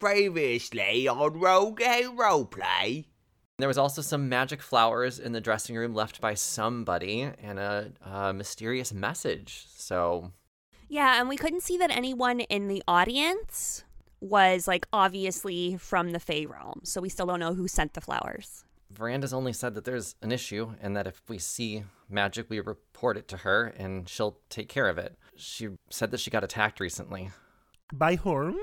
Previously on Roll Gay Roleplay. There was also some magic flowers in the dressing room left by somebody and a, a mysterious message. So, Yeah, and we couldn't see that anyone in the audience was like obviously from the Fey realm. So we still don't know who sent the flowers. Veranda's only said that there's an issue and that if we see magic, we report it to her and she'll take care of it. She said that she got attacked recently. By whom?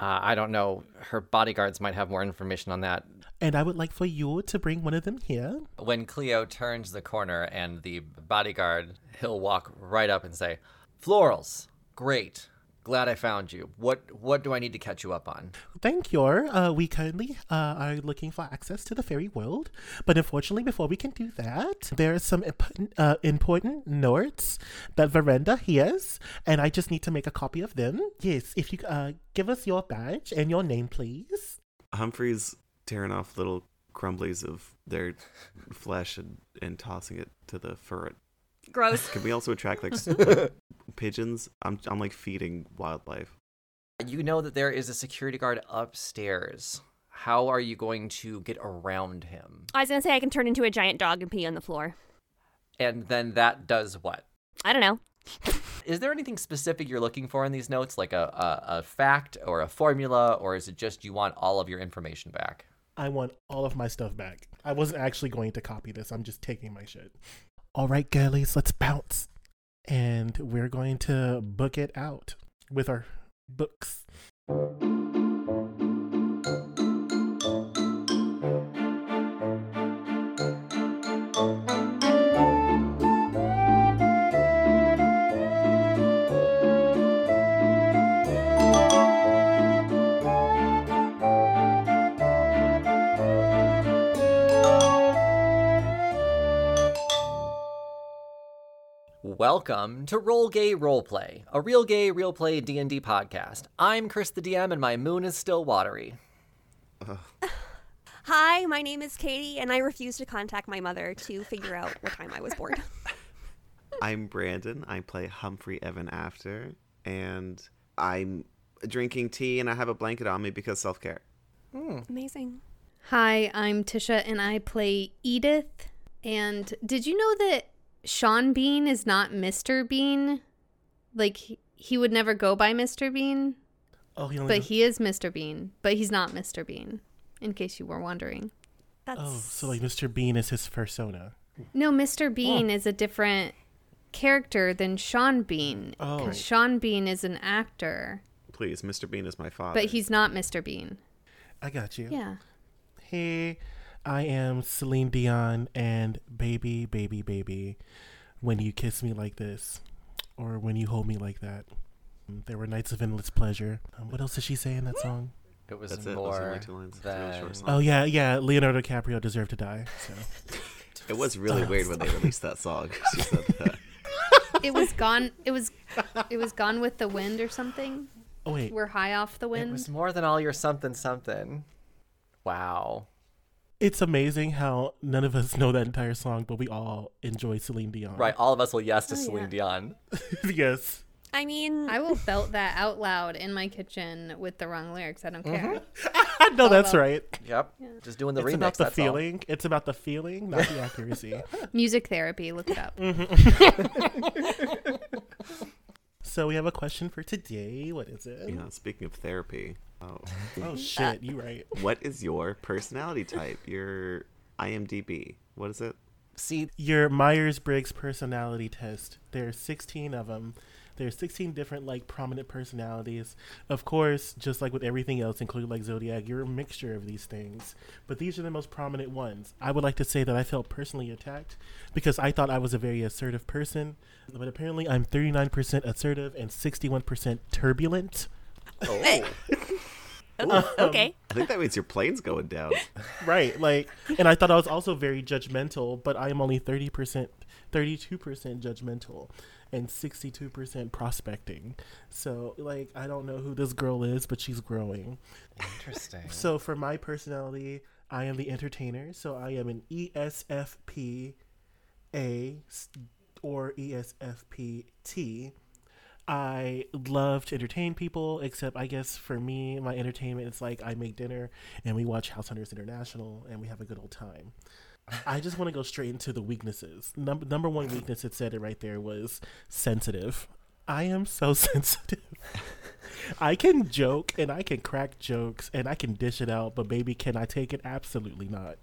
Uh, I don't know. Her bodyguards might have more information on that. And I would like for you to bring one of them here. When Cleo turns the corner and the bodyguard, he'll walk right up and say, "Florals, great. Glad I found you. What what do I need to catch you up on?" Thank you. Uh, we currently uh, are looking for access to the fairy world, but unfortunately, before we can do that, there are some important, uh, important notes that Veranda hears, and I just need to make a copy of them. Yes, if you uh, give us your badge and your name, please. Humphrey's tearing off little crumblies of their flesh and, and tossing it to the furret. Gross. Can we also attract like s- pigeons? I'm I'm like feeding wildlife. You know that there is a security guard upstairs. How are you going to get around him? I was gonna say I can turn into a giant dog and pee on the floor. And then that does what? I don't know. Is there anything specific you're looking for in these notes, like a, a, a fact or a formula, or is it just you want all of your information back? I want all of my stuff back. I wasn't actually going to copy this. I'm just taking my shit. All right, girlies, let's bounce. And we're going to book it out with our books. Welcome to Roll Gay Roleplay, a real gay, real play D&D podcast. I'm Chris the DM and my moon is still watery. Hi, my name is Katie, and I refuse to contact my mother to figure out what time I was born. I'm Brandon. I play Humphrey Evan After, and I'm drinking tea and I have a blanket on me because self care. Hmm. Amazing. Hi, I'm Tisha and I play Edith. And did you know that Sean Bean is not Mr. Bean? Like, he- he would never go by Mr. Bean, Oh, he only but he is Mr. Bean, but he's not Mr. Bean, in case you were wondering. That's Oh, so like Mr. Bean is his persona. No, Mr. Bean oh. is a different character than Sean Bean. Oh. Because Sean Bean is an actor, Please, Mr. Bean is my father. but he's not Mr. Bean. I got you. Yeah. Hey, I am Celine Dion and baby, baby, baby. When you kiss me like this, or when you hold me like that. There were nights of endless pleasure. Um, what else did she say in that song? It was That's it. Those more only two lines. It's a really than. Oh yeah, yeah. Leonardo DiCaprio deserved to die. So It was really weird when they released that song. She said that. It was gone. It was. It was gone with the wind or something. oh wait, We're high off the wind. It was more than all your something something. Wow. It's amazing how none of us know that entire song, but we all enjoy Celine Dion. Right, all of us will yes to Oh, Celine yeah. Dion. yes. I mean, I will belt that out loud in my kitchen with the wrong lyrics. I don't care. Mm-hmm. I know oh, that's well. right. Yep. Just doing the it's remix. about the that's all. feeling. It's about the feeling, not the accuracy. Music therapy. Look it up. Mm-hmm. so we have a question for today. What is it? You know, speaking of therapy, oh, Oh uh, shit, you right. what is your personality type? Your IMDb. What is it? See, Your Myers Briggs personality test. There's 16 of them. There's 16 different like prominent personalities. Of course, just like with everything else, including like zodiac, you're a mixture of these things. But these are the most prominent ones. I would like to say that I felt personally attacked because I thought I was a very assertive person, but apparently I'm 39% assertive and 61% turbulent. oh, Oh, okay. I think that means your plane's going down. right like and i thought i was also very judgmental but i am only 30% 32% judgmental and 62% prospecting so like i don't know who this girl is but she's growing interesting. so for my personality i am the entertainer so i am an esfp A or E esfp t I love to entertain people, except I guess for me, my entertainment is like I make dinner and we watch House Hunters International and we have a good old time. I just want to go straight into the weaknesses. Number number one weakness, it said it right there, was sensitive. I am so sensitive. I can joke and I can crack jokes and I can dish it out, but baby, can I take it? Absolutely not.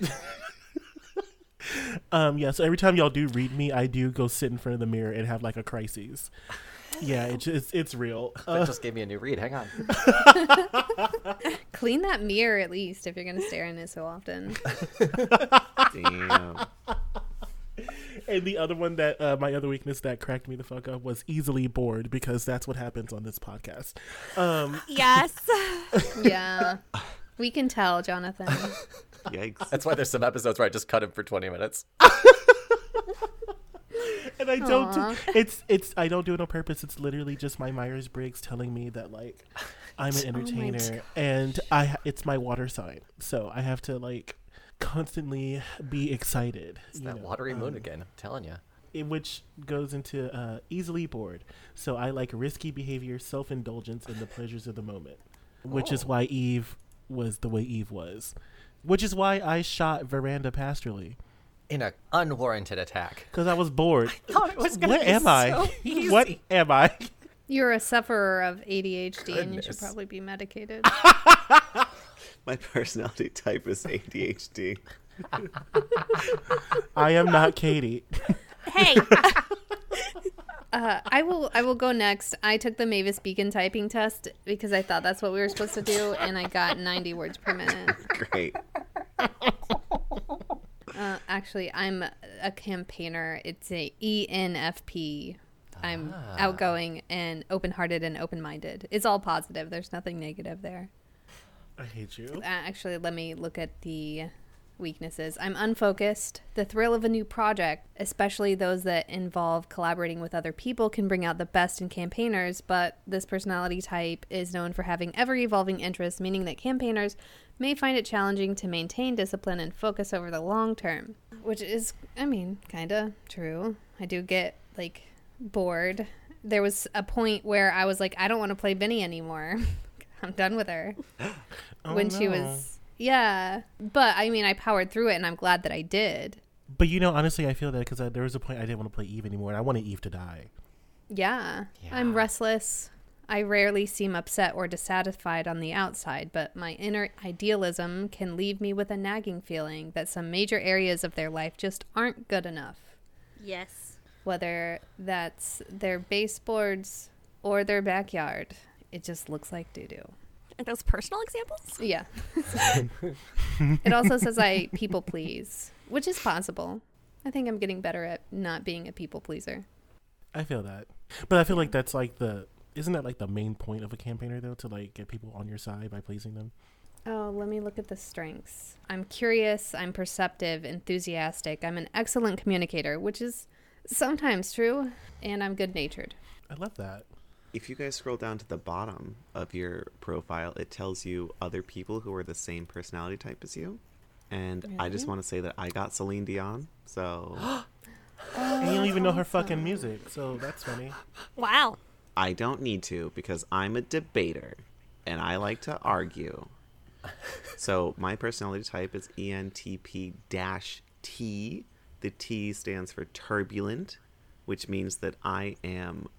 um, yeah, so every time y'all do read me, I do go sit in front of the mirror and have like a crisis. Yeah, it just, it's real. That Uh, just gave me a new read. Hang on. Clean that mirror at least if you're gonna stare in it so often. Damn. and the other one that uh, my other weakness that cracked me the fuck up was easily bored because that's what happens on this podcast. Um, Yes. Yeah. We can tell, Jonathan. Yikes. That's why there's some episodes where I just cut him for 20 minutes. and I don't. Aw. Do, it's it's I don't do it on purpose. It's literally just my Myers Briggs telling me that like I'm an entertainer and I it's my water sign, so I have to like constantly be excited. It's that know, watery moon um, again. I'm telling you. in which goes into uh, easily bored. So I like risky behavior, self indulgence, and the pleasures of the moment, which is Oh. why Eve was the way Eve was, which is why I shot Veranda Pasterly In an unwarranted attack. because I was bored. thought it was gonna what be am I? easy. What am I? You're a sufferer of ADHD and you should probably be medicated. My personality type is ADHD. I am not Katie. hey, Uh, I will I will go next. I took the Mavis Beacon typing test because I thought that's what we were supposed to do and I got 90 words per minute. Great. Uh, actually, I'm a campaigner. It's a ENFP. I'm outgoing and open-hearted and open-minded. It's all positive. There's nothing negative there. I hate you. Uh, actually, let me look at the weaknesses. I'm unfocused. The thrill of a new project, especially those that involve collaborating with other people, can bring out the best in campaigners, but this personality type is known for having ever evolving interests, meaning that campaigners may find it challenging to maintain discipline and focus over the long term. Which is, I mean, kind of true. I do get, like, bored. There was a point where I was like, I don't want to play Benny anymore. I'm done with her Oh, when she was yeah but i mean i powered through it and i'm glad that i did But you know, honestly, I feel that because uh, there was a point I didn't want to play Eve anymore, and I wanted Eve to die. yeah. i'm restless i rarely seem upset or dissatisfied on the outside but my inner idealism can leave me with a nagging feeling that some major areas of their life just aren't good enough yes. whether that's their baseboards or their backyard it just looks like doo-doo Are those personal examples? Yeah. it also says I people please, which is possible. I think I'm getting better at not being a people pleaser. I feel that, but I feel like that's like the isn't that like the main point of a campaigner though to like get people on your side by pleasing them. Oh, let me look at the strengths. I'm curious, I'm perceptive, enthusiastic, I'm an excellent communicator, which is sometimes true, and I'm good natured. I love that. If you guys scroll down to the bottom of your profile, it tells you other people who are the same personality type as you. And I just want to say that I got Celine Dion, so and oh, you don't even know her fucking music, so that's funny. Wow. I don't need to because I'm a debater and I like to argue. So my personality type is E ENTP T. The T stands for turbulent, which means that I am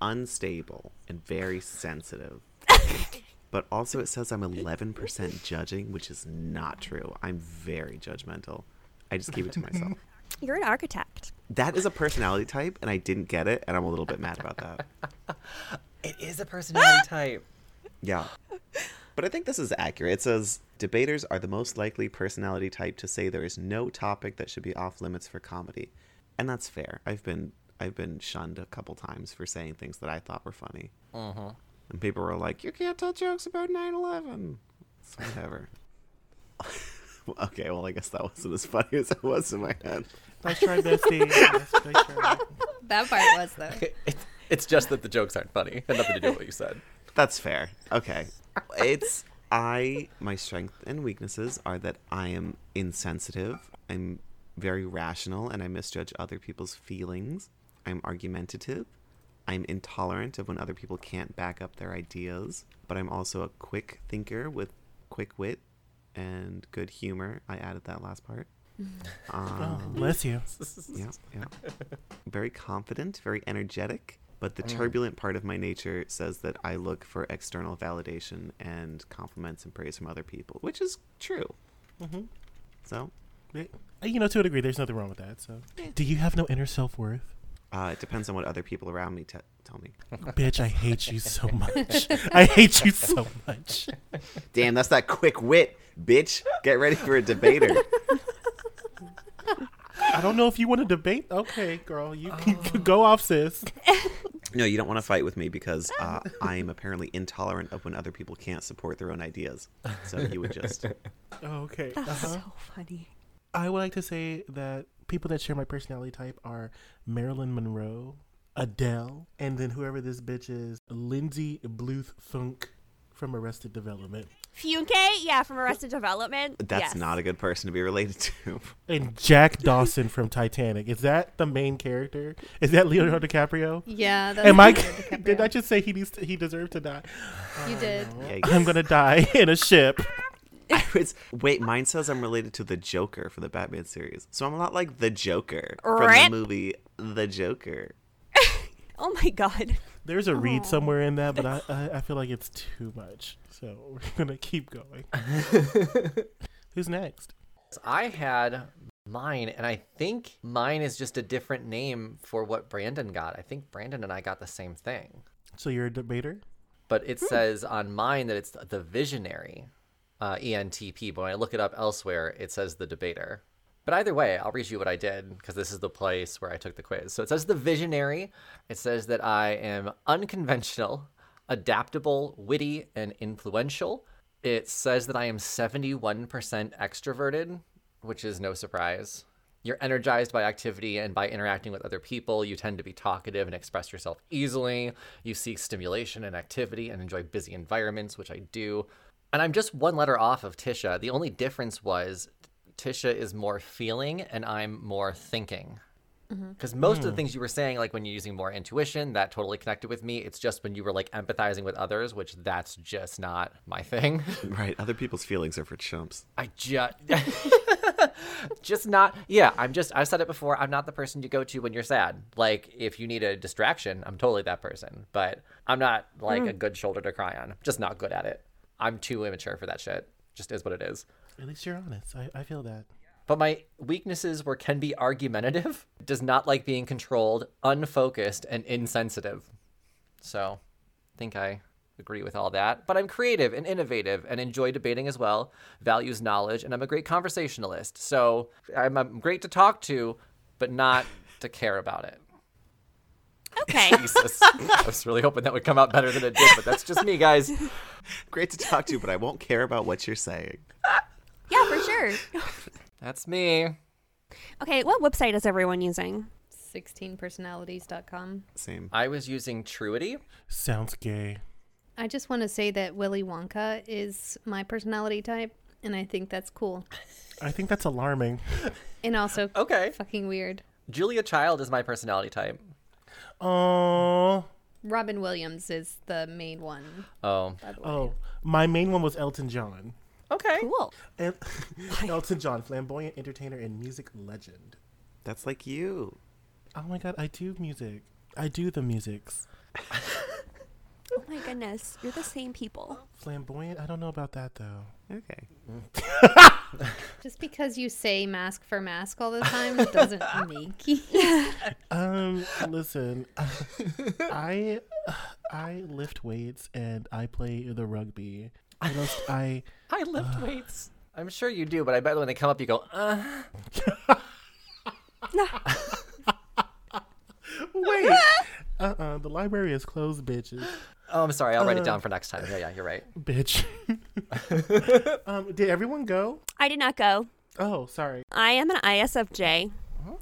unstable and very sensitive. but also it says I'm 11% judging, which is not true. I'm very judgmental. I just keep it to myself. You're an architect. That is a personality type, and I didn't get it, and I'm a little bit mad about that. It is a personality type. Yeah. But I think this is accurate. It says debaters are the most likely personality type to say there is no topic that should be off limits for comedy. And that's fair. I've been I've been shunned a couple times for saying things that I thought were funny. Uh-huh. And people were like, "You can't tell jokes about 9/11." So whatever. okay, well, I guess that wasn't as funny as it was in my head. Nice try, bestie. nice, nice try. That part was though. It's, it's just that the jokes aren't funny. It had nothing to do with what you said. That's fair. Okay. It's I my strength and weaknesses are that I am insensitive. I'm very rational and I misjudge other people's feelings. I'm argumentative. I'm intolerant of when other people can't back up their ideas, but I'm also a quick thinker with quick wit and good humor. I added that last part. Oh, Um, bless you. yeah, yeah. Very confident, very energetic. But the turbulent part of my nature says that I look for external validation and compliments and praise from other people, which is true. Mhm. So, Eh, You know, to a degree, there's nothing wrong with that. So, do you have no inner self worth? Uh, it depends on what other people around me te- tell me. Bitch, I hate you so much. I hate you so much. Damn, that's that quick wit, bitch. Get ready for a debater. I don't know if you want to debate. Okay, girl, you can go off, sis. No, you don't want to fight with me because uh, I am apparently intolerant of when other people can't support their own ideas. So you would just. Okay. That's Uh-huh. so funny. I would like to say that people that share my personality type are Marilyn Monroe, Adele, and then whoever this bitch is, Lindsay Bluth Fünke from Arrested Development. Funke, yeah, from Arrested Development. That's yes. not a good person to be related to. And Jack Dawson from Titanic. Is that the main character? Is that Leonardo DiCaprio? Yeah. That's Am I? DiCaprio. Did I just say he needs to, he deserved to die? You um, did. Yikes. I'm gonna die in a ship. I was, wait, mine says I'm related to the Joker for the Batman series. So I'm a lot like the Joker from the movie The Joker. Oh my god. There's a read somewhere in that, but I, I I feel like it's too much. So we're gonna keep going. Who's next? I had mine, and I think mine is just a different name for what Brandon got. I think Brandon and I got the same thing. So you're a debater. But it hmm. says on mine that it's the visionary, uh, ENTP. But when I look it up elsewhere, it says the debater. But either way, I'll read you what I did because this is the place where I took the quiz. So it says the visionary. It says that I am unconventional, adaptable, witty, and influential. It says that I am 71% extroverted, which is no surprise. You're energized by activity and by interacting with other people. You tend to be talkative and express yourself easily. You seek stimulation and activity and enjoy busy environments, which I do. And I'm just one letter off of Tisha. The only difference was Tisha is more feeling and I'm more thinking. Mm-hmm. Because most of the mm. things you were saying, like when you're using more intuition, that totally connected with me. It's just when you were like empathizing with others, which that's just not my thing. Right, other people's feelings are for chumps. I just just not yeah i'm just i've said it before i'm not the person you go to when you're sad like if you need a distraction i'm totally that person but i'm not like a mm. good shoulder to cry on just not good at it i'm too immature for that shit. Just is what it is. At least you're honest. I, I feel that. but my weaknesses were can be argumentative does not like being controlled unfocused and insensitive. So i think i agree with all that. But i'm creative and innovative and enjoy debating as well values knowledge and i'm a great conversationalist. So i'm, I'm great to talk to but not to care about it Okay. jesus i was really hoping that would come out better than it did but that's just me guys Great to talk to, you, but I won't care about what you're saying. yeah, for sure. that's me Okay, what website is everyone using? 16personalities.com. Same. i was using truity Sounds gay. I just want to say that Willy Wonka is my personality type, and I think that's cool. I think that's alarming. And also okay fucking weird. julia child is my personality type Oh, Robin Williams is the main one, oh by the oh. way. oh. My main one was Elton John. okay Cool. El- Elton John, flamboyant entertainer and music legend. That's like you. Oh my god, I do music. I do the musics. Oh my goodness, you're the same people. Flamboyant? I don't know about that though. Okay. Just because you say masc for masc all the time doesn't make you. Um, listen, I I lift weights and I play the rugby. I don't, I I lift weights. I'm sure you do, but I bet when they come up, you go, uh. wait. Uh uh the library is closed, bitches. Oh, I'm sorry. I'll write it down for next time. Yeah, yeah, you're right. Bitch. um, did everyone go? I did not go. Oh, sorry. I am an ISFJ,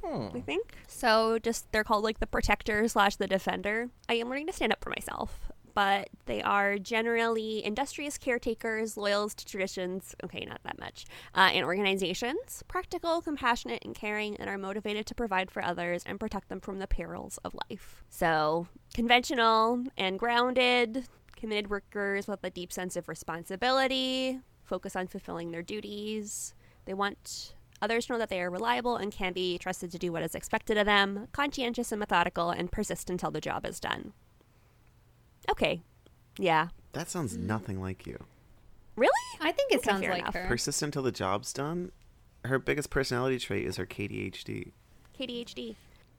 Hmm. I think. So just they're called like the protector slash the defender. I am learning to stand up for myself, but they are generally industrious caretakers, loyal to traditions, okay, not that much, uh, and organizations, practical, compassionate, and caring, and are motivated to provide for others and protect them from the perils of life. So, conventional and grounded, committed workers with a deep sense of responsibility, focus on fulfilling their duties. They want others to know that they are reliable and can be trusted to do what is expected of them, conscientious and methodical, and persist until the job is done. Okay. Yeah. That sounds mm. nothing like you. Really? I think it Okay, sounds like enough. her. Persistent till the job's done. Her biggest personality trait is her KDHD. KDHD.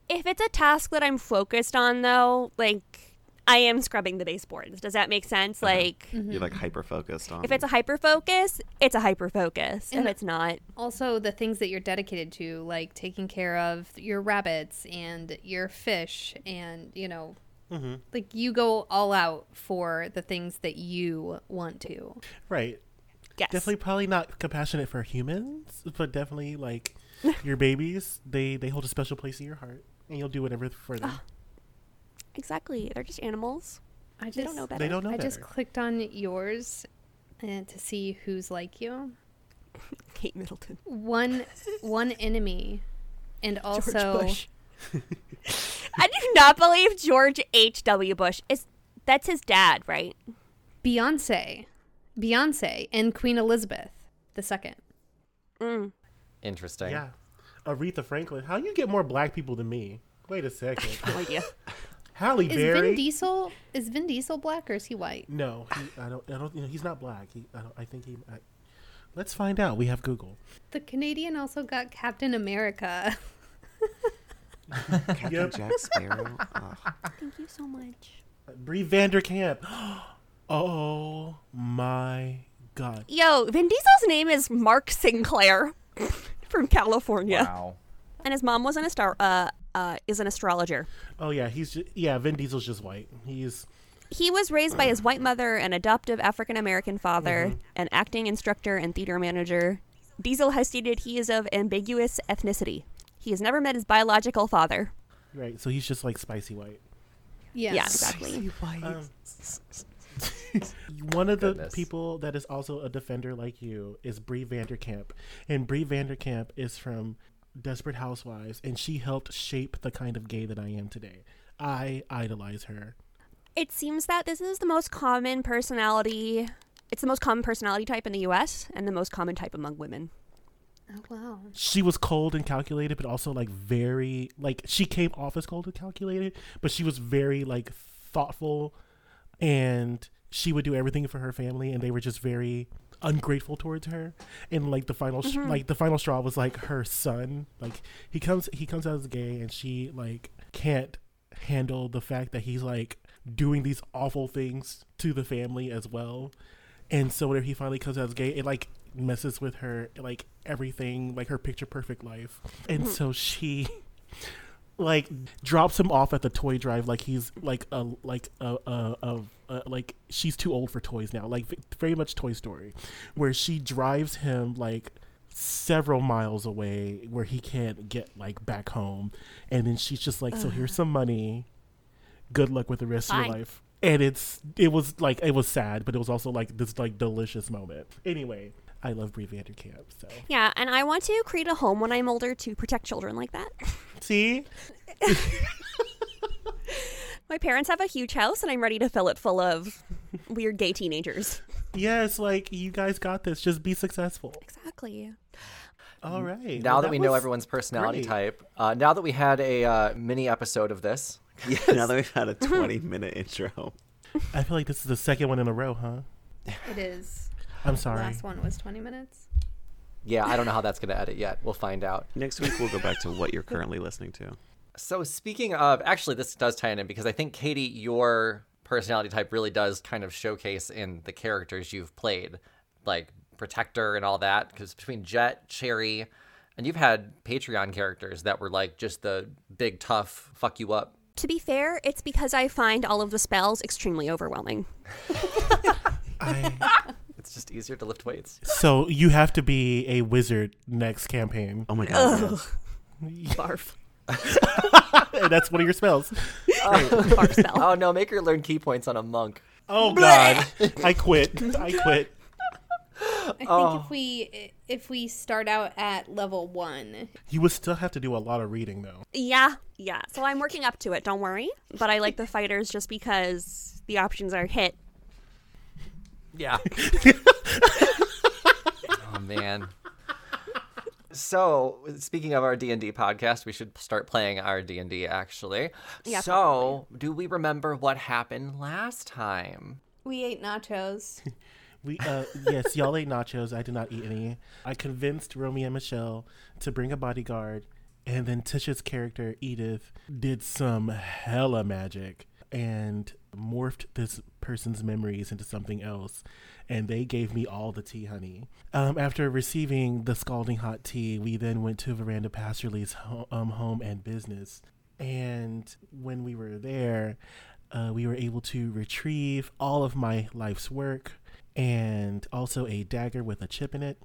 If it's a task that I'm focused on, though, like I am scrubbing the baseboards. Does that make sense? Like, mm-hmm. You're like hyper focused on. if it's a hyper focus, it's a hyper focus. If it's not, also, the things that you're dedicated to, like taking care of your rabbits and your fish, and you know, Mm-hmm. like you go all out for the things that you want to. Right. yes. Definitely, probably not compassionate for humans, but definitely like your babies. They they hold a special place in your heart, and you'll do whatever for them. Exactly. They're just animals. I just They don't know better. they don't know I just clicked on yours and to see who's like you. Kate Middleton. One one enemy, and also George Bush. I do not believe George H.W. Bush is. That's his dad, right? Beyonce, Beyonce, and Queen Elizabeth the second. Mm. Interesting. Yeah. Aretha Franklin. How you get more black people than me? Wait a second. No idea. Halle Is Berry. Vin Diesel is Vin Diesel black or is he white? No, he, I don't. I don't. You know, he's not black. He. I don't. I think he. I, let's find out. We have Google. The Canadian also got Captain America. Captain Yep. Jack Sparrow. Ugh. Thank you so much. Brie Vanderkamp. oh my god. Yo, Vin Diesel's name is Mark Sinclair from California, Wow. and his mom was an astar- uh, uh, is an astrologer. Oh yeah, he's just, yeah. Vin Diesel's just white. He's He was raised by his white mother, an adoptive African American father, an acting instructor and theater manager. Diesel has stated he is of ambiguous ethnicity. He has never met his biological father. right. So he's just like spicy white. Yes. Yeah, exactly. Um, one of the Goodness. people that is also a defender like you is Bree Van de Kamp, and Bree Van de Kamp is from Desperate Housewives, and she helped shape the kind of gay that I am today. I idolize her. It seems that this is the most common personality. It's the most common personality type in the U.S. and the most common type among women. Oh wow. She was cold and calculated, but also like very like she came off as cold and calculated, but she was very like thoughtful, and she would do everything for her family, and they were just very ungrateful towards her. And like the final, sh- mm-hmm. like the final straw was like her son. Like he comes, he comes out as gay, and she like can't handle the fact that he's like doing these awful things to the family as well. And so whenever he finally comes out as gay, it like messes with her like everything, like her picture perfect life. And mm-hmm. so she like drops him off at the toy drive like he's like a like a, a, a, a like she's too old for toys now like very much toy story where she drives him like several miles away where he can't get like back home. And then she's just like so here's some money. Good luck with the rest of your life. And it's it was like it was sad but it was also like this like delicious moment. Anyway i love bree van de kamp so Yeah, and I want to create a home when I'm older to protect children like that. see My parents have a huge house, and I'm ready to fill it full of weird gay teenagers. yes like you guys got this just be successful Exactly. all right Now Well, that, we know everyone's personality great. type, uh, now that we had a uh, mini episode of this, Yeah, now that we've had a 20 minute intro. I feel like this is the second one in a row, huh? It is. I'm sorry. Last one was 20 minutes. yeah, I don't know how that's going to edit yet. We'll find out. Next week, we'll go back to what you're currently listening to. So speaking of, actually, this does tie in because I think Katie, your personality type really does kind of showcase in the characters you've played, like Protector and all that. Because between Jet, Cherry, and you've had Patreon characters that were like just the big tough fuck you up. To be fair, it's because I find all of the spells extremely overwhelming. I, It's just easier to lift weights. so you have to be a wizard next campaign. Oh my god. yes. Barf. and that's one of your spells. Uh, barf spell. Oh no, make her learn ki points on a monk. Oh God, I quit. I quit. I oh. think Oh. if we if we start out at level one, You would still have to do a lot of reading though. Yeah, yeah. So I'm working up to it. Don't worry. But I like the fighters just because the options are hit. Yeah. oh man. So, speaking of our D&D podcast, we should start playing our D&D actually. Yeah, so, do we remember what happened last time? we ate nachos. We uh yes, y'all ate nachos. I did not eat any. I convinced Romy and Michelle to bring a bodyguard, and then Tisha's character Edith did some hella magic and morphed this person's memories into something else. And they gave me all the tea, honey. Um, after receiving the scalding hot tea, we then went to Veranda Pasterly's ho- um, home and business. And when we were there, uh, we were able to retrieve all of my life's work and also a dagger with a chip in it.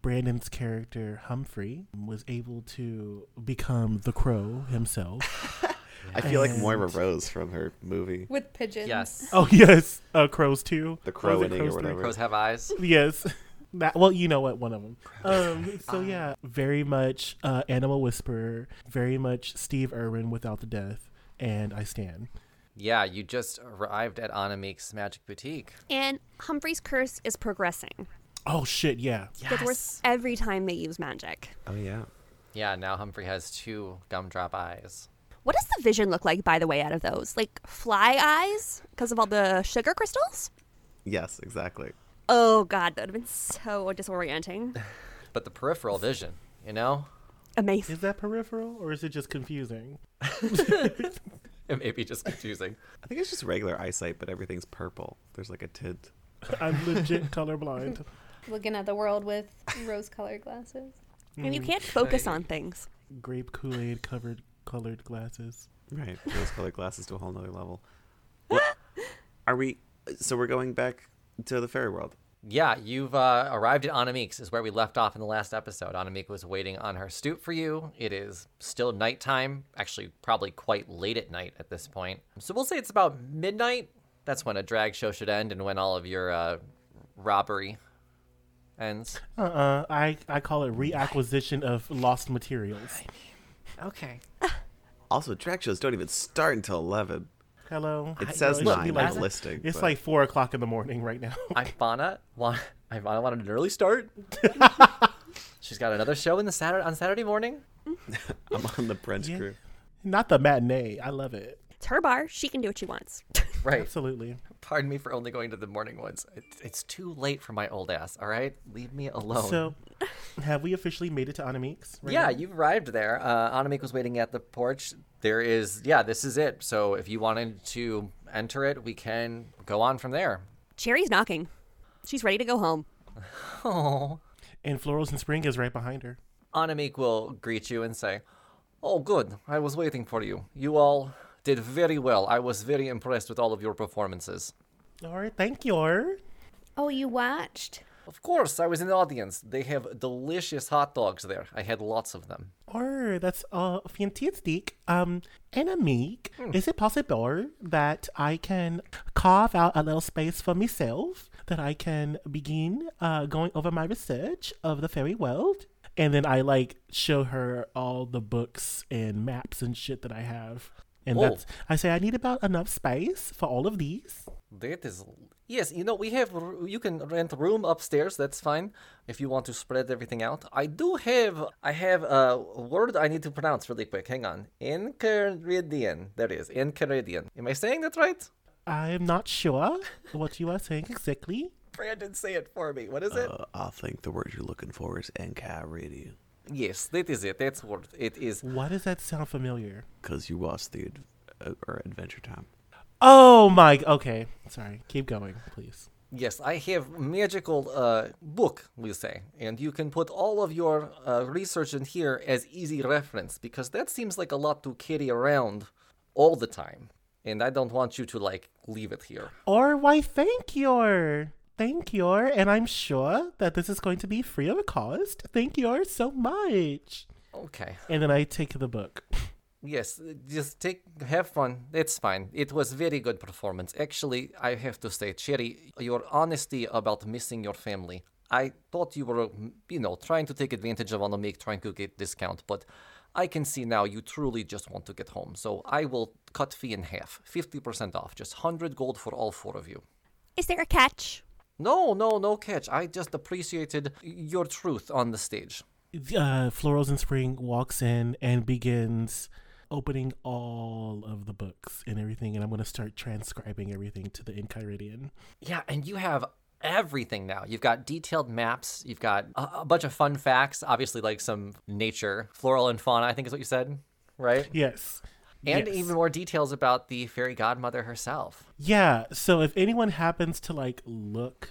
Brandon's character Humphrey was able to become the crow himself. I feel like And- Moira Rose from her movie, With pigeons. Yes. oh yes, uh, crows too. The Or Crow was it or Crows whatever. Crows have eyes. Yes. That, well, you know what? One of them. Um, so yeah, very much uh, Animal Whisperer, very much Steve Irwin without the death, and I stand. Yeah, you just arrived at Anamik's Magic Boutique. And Humphrey's curse is progressing. Oh shit! Yeah. Gets worse every time they use magic. Oh yeah. Yeah, now Humphrey has two gumdrop eyes. What does the vision look like, by the way, out of those? Like fly eyes because of all the sugar crystals? Yes, exactly. Oh god, that would have been so disorienting. But the peripheral vision, you know? Amazing. Is that peripheral or is it just confusing? It may be just confusing. I think it's just regular eyesight, but everything's purple. There's like a tint. I'm legit colorblind. Looking at the world with rose colored glasses. And you hmm. can't focus on things. Grape Kool Aid covered colored glasses. Right. Rose colored glasses to a whole nother level. What, are we? So we're going back to the fairy world. Yeah, you've uh, arrived at Anamik's, is where we left off in the last episode. Anamik was waiting on her stoop for you. It is still nighttime, actually, probably quite late at night at this point. So we'll say it's about midnight. That's when a drag show should end and when all of your uh, robbery ends. Uh uh I, I call it reacquisition of lost materials. Okay. Also, drag shows don't even start until eleven. Hello. It I- says it nine on like- the listing. It's but- like four o'clock in the morning right now. Ivana, want, Ivana wanted an early start. She's got another show in the Saturday on Saturday morning. I'm on the brunch Yeah. crew. Not the matinee. I love it. It's her bar. She can do what she wants. Right. Absolutely. Pardon me for only going to the morning ones. It, it's too late for my old ass. All right, leave me alone. So, have we officially made it to Anamik's? right yeah, now? you've arrived there. Uh, Anamik was waiting at the porch. There is, yeah, this is it. So if you wanted to enter it, we can go on from there. Cherry's knocking. She's ready to go home. Oh. And Florals and Spring is right behind her. Anamik will greet you and say, "Oh, good. I was waiting for you. You all did very well. I was very impressed with all of your performances." All right, thank you. Oh, you watched? Of course, I was in the audience. They have delicious hot dogs there. I had lots of them. Or that's uh fantastic. Um, Anamik, is it possible that I can carve out a little space for myself that I can begin uh going over my research of the fairy world? And then I like show her all the books and maps and shit that I have. And Oh. that's I say I need about enough space for all of these. That is yes. You know we have. You can rent a room upstairs. That's fine if you want to spread everything out. I do have. I have a word I need to pronounce really quick. Hang on. Enchiridion. There it is. Enchiridion. Am I saying that right? I'm not sure what you are saying exactly. Brandon, say it for me. What is it? Uh, I think the word you're looking for is Enchiridion. Yes, that is it. That's what it is. Why does that sound familiar? Because you watched the ad- uh, or Adventure Time. Oh my. Okay, sorry. Keep going, please. Yes, I have magical uh, book, we'll say, and you can put all of your uh, research in here as easy reference because that seems like a lot to carry around all the time, and I don't want you to like leave it here. Or why? Thank you, thank you, and I'm sure that this is going to be free of a cost. Thank you so much. Okay. And then I take the book. Yes, just take have fun. It's fine. It was very good performance. Actually, I have to say, Cherry, your honesty about missing your family. I thought you were, you know, trying to take advantage of Anamik, trying to get discount, but I can see now you truly just want to get home. So I will cut fee in half, fifty percent off, just hundred gold for all four of you. Is there a catch? No, no, no catch. I just appreciated your truth on the stage. Uh, Florals in Spring walks in and begins opening all of the books and everything, and I'm going to start transcribing everything to the Enchiridion. Yeah, and you have everything now. You've got detailed maps. You've got a, a bunch of fun facts. Obviously, like some nature, floral and fauna. I think is what you said, right? Yes. And Yes. even more details about the fairy godmother herself. Yeah, so if anyone happens to like look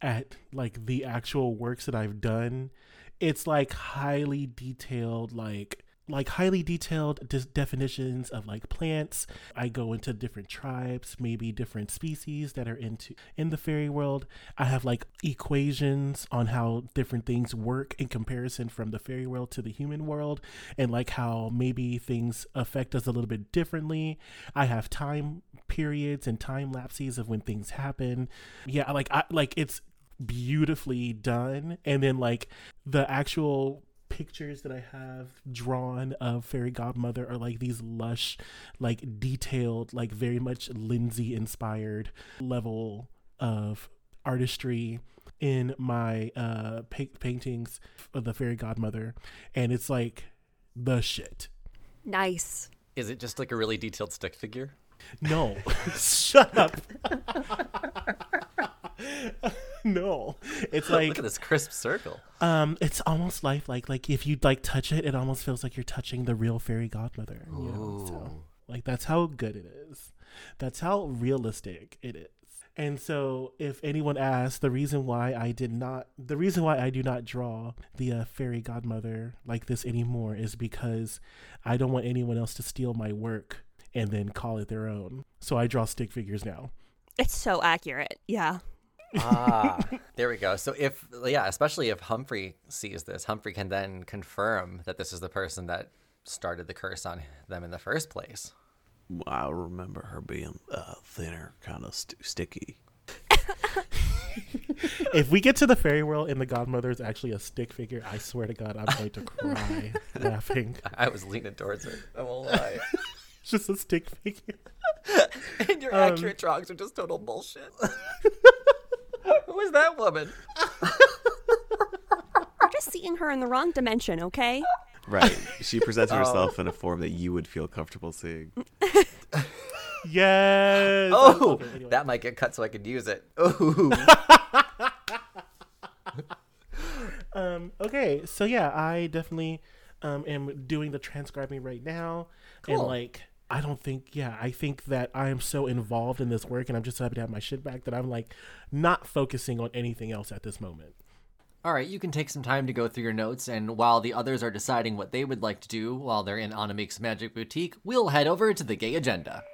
at like the actual works that I've done, it's like highly detailed like like highly detailed definitions of like plants. I go into different tribes, maybe different species that are into in the fairy world. I have like equations on how different things work in comparison from the fairy world to the human world and like how maybe things affect us a little bit differently. I have time periods and time lapses of when things happen. Yeah, like I like it's beautifully done and then like the actual pictures that I have drawn of fairy godmother are like these lush like detailed like very much Lindsay inspired level of artistry in my uh pa- paintings of the fairy godmother and it's like the shit Nice. Is it just like a really detailed stick figure? no shut up no it's like Look at this crisp circle. Um, it's almost lifelike. Like if you like touch it, it almost feels like you're touching the real fairy godmother. You know, so like that's how good it is. That's how realistic it is. And so, if anyone asks, the reason why I did not, the reason why I do not draw the uh, fairy godmother like this anymore is because I don't want anyone else to steal my work and then call it their own. So I draw stick figures now. It's so accurate. Yeah. Ah, there we go. So if yeah, especially if Humphrey sees this, Humphrey can then confirm that this is the person that started the curse on them in the first place. I remember her being uh, thinner, kind of st- sticky. If we get to the fairy world and the godmother is actually a stick figure, I swear to God, I'm going to cry laughing. I was leaning towards it. I won't lie. It's just a stick figure. and your Um, accurate drawings are just total bullshit. Who is that woman? You're just seeing her in the wrong dimension, okay? Right. She presents herself in a form that you would feel comfortable seeing. Yes. Oh, anyway. that might get cut so I could use it. Ooh. Um, okay, so yeah, I definitely um, am doing the transcribing right now, and like. I don't think, yeah, I think that I am so involved in this work and I'm just so happy to have my shit back that I'm like not focusing on anything else at this moment. All right, you can take some time to go through your notes, and while the others are deciding what they would like to do while they're in Anamik's Magic Boutique, we'll head over to the gay agenda.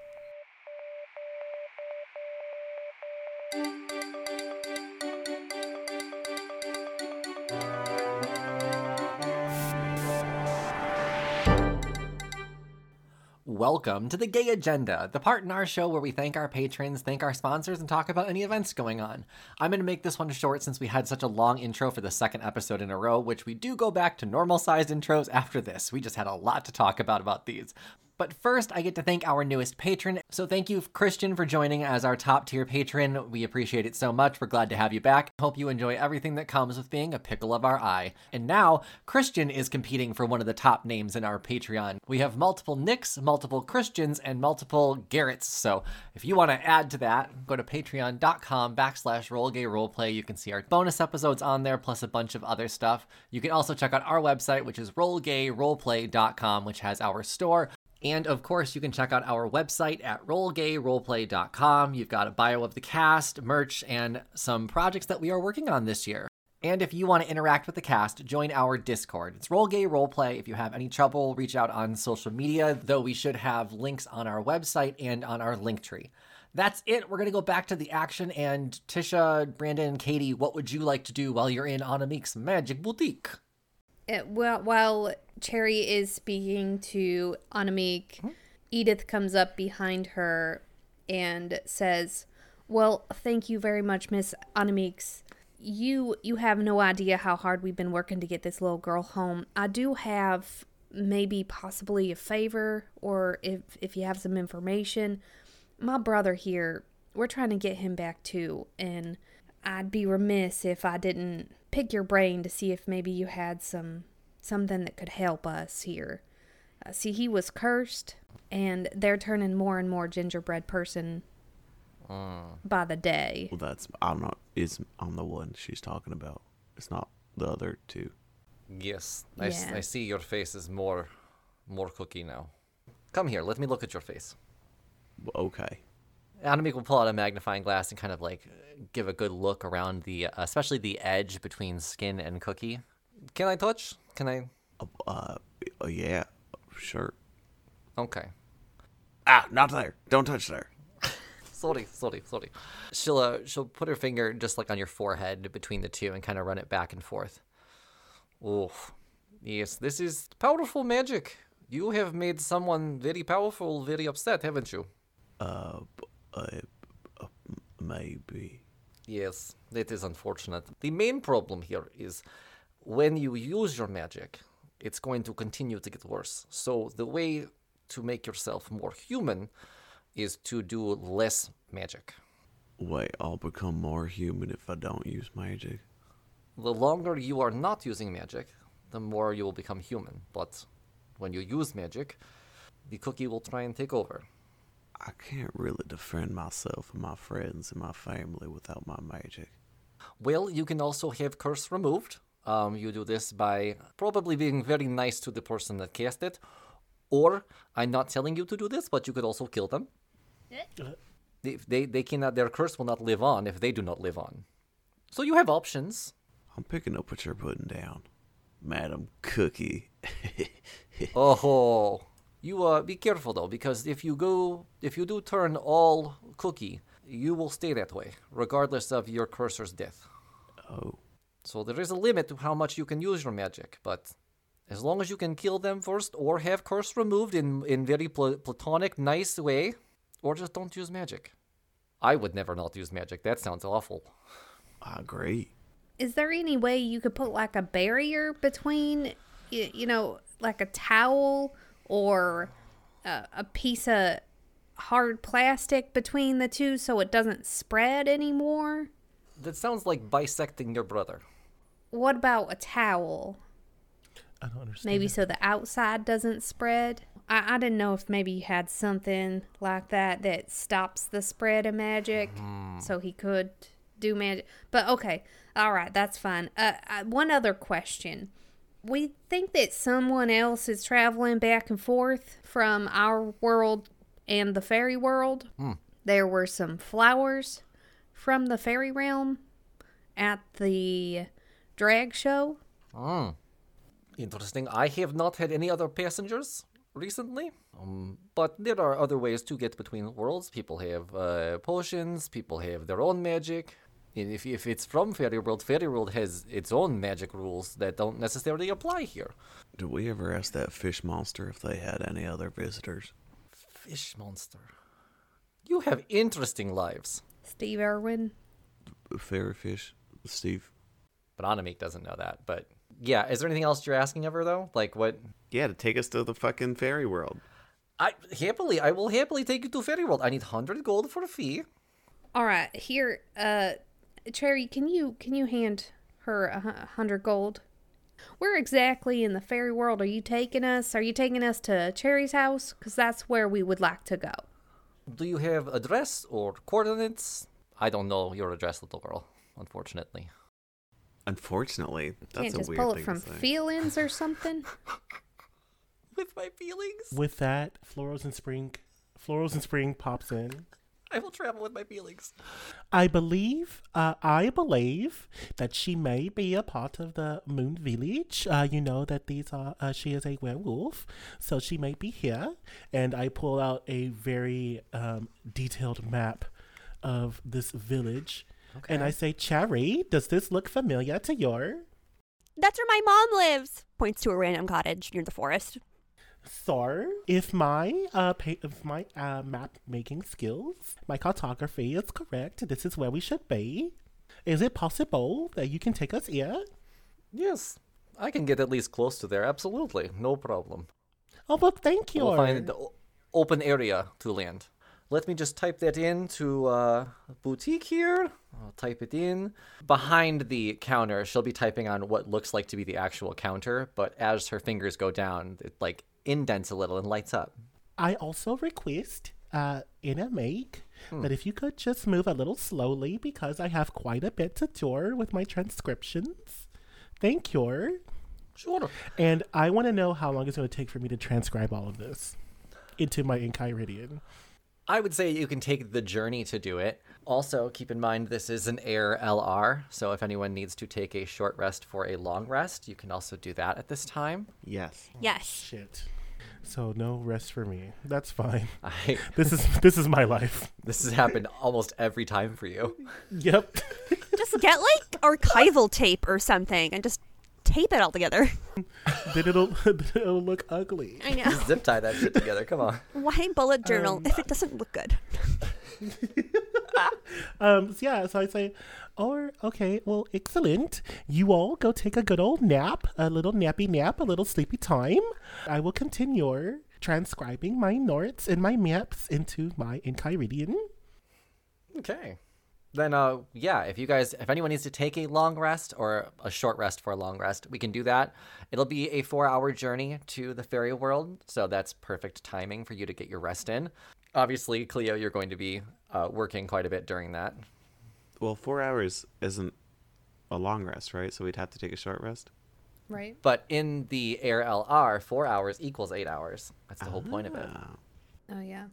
Welcome to the Gay Agenda, the part in our show where we thank our patrons, thank our sponsors, and talk about any events going on. I'm going to make this one short since we had such a long intro for the second episode in a row, which we do go back to normal sized intros after this. We just had a lot to talk about about these. But first, I get to thank our newest patron. So thank you, Christian, for joining as our top tier patron. We appreciate it so much. We're glad to have you back. Hope you enjoy everything that comes with being a pickle of our eye. And now, Christian is competing for one of the top names in our Patreon. We have multiple Nicks, multiple Christians, and multiple Garretts. So if you want to add to that, go to patreon.com backslash rollgayroleplay. You can see our bonus episodes on there, plus a bunch of other stuff. You can also check out our website, which is rollgayroleplay.com, which has our store, and of course, you can check out our website at rollgayroleplay.com. You've got a bio of the cast, merch, and some projects that we are working on this year. And if you want to interact with the cast, join our Discord. It's Roll Roleplay. If you have any trouble, reach out on social media, though we should have links on our website and on our link tree. That's it. We're going to go back to the action. And Tisha, Brandon, Katie, what would you like to do while you're in Anamik's Magic Boutique? It, well, while Cherry is speaking to Anamik, hmm? Edith comes up behind her and says, "Well, thank you very much, Miss Anamix. You you have no idea how hard we've been working to get this little girl home. I do have maybe possibly a favor, or if if you have some information, my brother here, we're trying to get him back too, and I'd be remiss if I didn't pick your brain to see if maybe you had some something that could help us here. Uh, see, he was cursed, and they're turning more and more gingerbread person by the day. Well, that's I'm not. Is I'm the one she's talking about. It's not the other two. Yes, I, s- Yeah. I see your face is more, more cookie now. Come here, let me look at your face. Okay. Anamik will pull out a magnifying glass and kind of like give a good look around the, uh, especially the edge between skin and cookie. Can I touch? Can I? Uh, uh, uh, yeah. Sure. Okay. Ah, not there. Don't touch there. Sorry, sorry, sorry. She'll uh, she'll put her finger just like on your forehead between the two and kind of run it back and forth. Oof. Yes, this is powerful magic. You have made someone very powerful very upset, haven't you? Uh, uh, uh, maybe. Yes, that is unfortunate. The main problem here is when you use your magic, it's going to continue to get worse. So the way to make yourself more human is to do less magic. Wait, I'll become more human if I don't use magic. The longer you are not using magic, the more you will become human. But when you use magic, the cookie will try and take over. I can't really defend myself and my friends and my family without my magic. Well, you can also have curse removed. Um, you do this by probably being very nice to the person that cast it, or I'm not telling you to do this, but you could also kill them. If they they cannot, their curse will not live on if they do not live on. So you have options. I'm picking up what you're putting down, Madam Cookie. Oh, you uh, be careful though, because if you go, if you do turn all cookie, you will stay that way, regardless of your cursor's death. oh, So there is a limit to how much you can use your magic, but as long as you can kill them first or have curse removed in in very pla- platonic, nice way, or just don't use magic. I would never not use magic. That sounds awful. I agree. Is there any way you could put like a barrier between, you, you know, like a towel or a, a piece of hard plastic between the two so it doesn't spread anymore? That sounds like bisecting your brother. What about a towel? I don't understand. Maybe so the outside doesn't spread. I, I didn't know if maybe you had something like that that stops the spread of magic, so he could do magic. But okay, all right, that's fine. Uh, uh, one other question: We think that someone else is traveling back and forth from our world and the fairy world. There were some flowers from the fairy realm at the drag show. Hmm. Interesting. I have not had any other passengers recently, um, but there are other ways to get between worlds. People have uh, potions. People have their own magic. And if if it's from Fairy World, Fairy World has its own magic rules that don't necessarily apply here. Did we ever ask that fish monster if they had any other visitors? Fish monster. You have interesting lives. Steve Irwin. Fairy fish, Steve. But Anamik doesn't know that. But yeah, is there anything else you're asking of her though? Like what? Yeah, to take us to the fucking fairy world. I happily, I will happily take you to Fairy World. I need hundred gold for a fee. All right, here, uh, Cherry, can you can you hand her a hundred gold? Where exactly in the fairy world are you taking us? Are you taking us to Cherry's house? Because that's where we would like to go. Do you have address or coordinates? I don't know your address, little girl, unfortunately. Unfortunately, that's Can't a just weird pull thing it from to say. feelings or something. With my feelings, With that, Florals and Spring, Florals and Spring pops in. I will travel with my feelings. I believe, uh, I believe that she may be a part of the Moon Village. Uh, you know that these are, uh, she is a werewolf, so she may be here. And I pull out a very um, detailed map of this village, and I say, "Cherry, does this look familiar to your?" That's where my mom lives. Points to a random cottage near the forest. So, if my uh, pa- if my uh, map making skills, my cartography is correct, this is where we should be. Is it possible that you can take us here? Yes, I can get at least close to there. Absolutely, no problem. Oh, well, thank you. We'll find the o- open area to land. Let me just type that into uh, boutique here. I'll type it in. Behind the counter, she'll be typing on what looks like to be the actual counter, but as her fingers go down, it like indents a little and lights up. I also request uh, in a make that if you could just move a little slowly because I have quite a bit to do with my transcriptions. Thank you. Sure. And I want to know how long it's going to take for me to transcribe all of this into my Enchiridion. I would say you can take the journey to do it. Also, keep in mind this is an air LR, so if anyone needs to take a short rest for a long rest, you can also do that at this time. Yes. Yes. Shit. So no rest for me. That's fine. I, This is this is my life. this has happened almost every time for you. Yep. Just get like archival tape or something and just tape it all together. then it'll then it'll look ugly. I know. Zip tie that shit together. Come on. Why bullet journal um, if it doesn't look good? Um. So yeah. So I say, or okay. Well, excellent. You all go take a good old nap, a little nappy nap, a little sleepy time. I will continue transcribing my norts and my maps into my Enchiridion. Okay. Then, uh, yeah, if you guys, if anyone needs to take a long rest or a short rest for a long rest, we can do that. It'll be a four hour journey to the fairy world, so that's perfect timing for you to get your rest in. Obviously, Cleo, you're going to be uh, working quite a bit during that. Well, four hours isn't a long rest, right? So we'd have to take a short rest. Right? But in the Air LR, four hours equals eight hours. That's the whole point of it. Ah, Oh, yeah.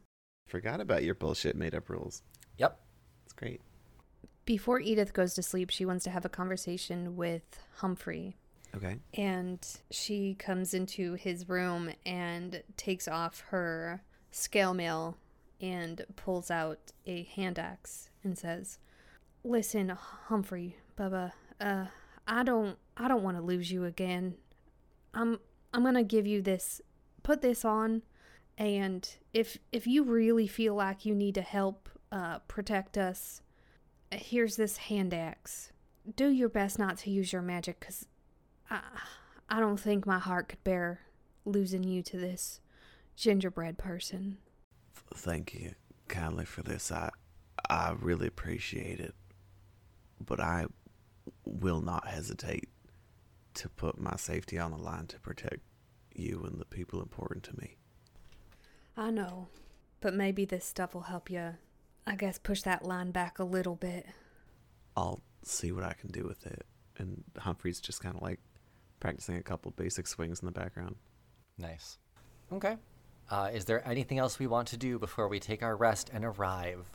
Forgot about your bullshit made up rules. Yep. It's great. Before Edith goes to sleep, she wants to have a conversation with Humphrey. Okay. And she comes into his room and takes off her scale mail and pulls out a hand axe and says, "Listen, Humphrey, Bubba, uh, I don't, I don't want to lose you again. I'm, I'm gonna give you this. Put this on, and if if you really feel like you need to help uh, protect us, here's this hand axe. Do your best not to use your magic, cause I, I don't think my heart could bear losing you to this gingerbread person. Thank you kindly for this. I I really appreciate it. But I will not hesitate to put my safety on the line to protect you and the people important to me. I know, but maybe this stuff will help you. I guess push that line back a little bit. I'll see what I can do with it. And Humphrey's just kind of like practicing a couple basic swings in the background. Nice. Okay. Uh, is there anything else we want to do before we take our rest and arrive?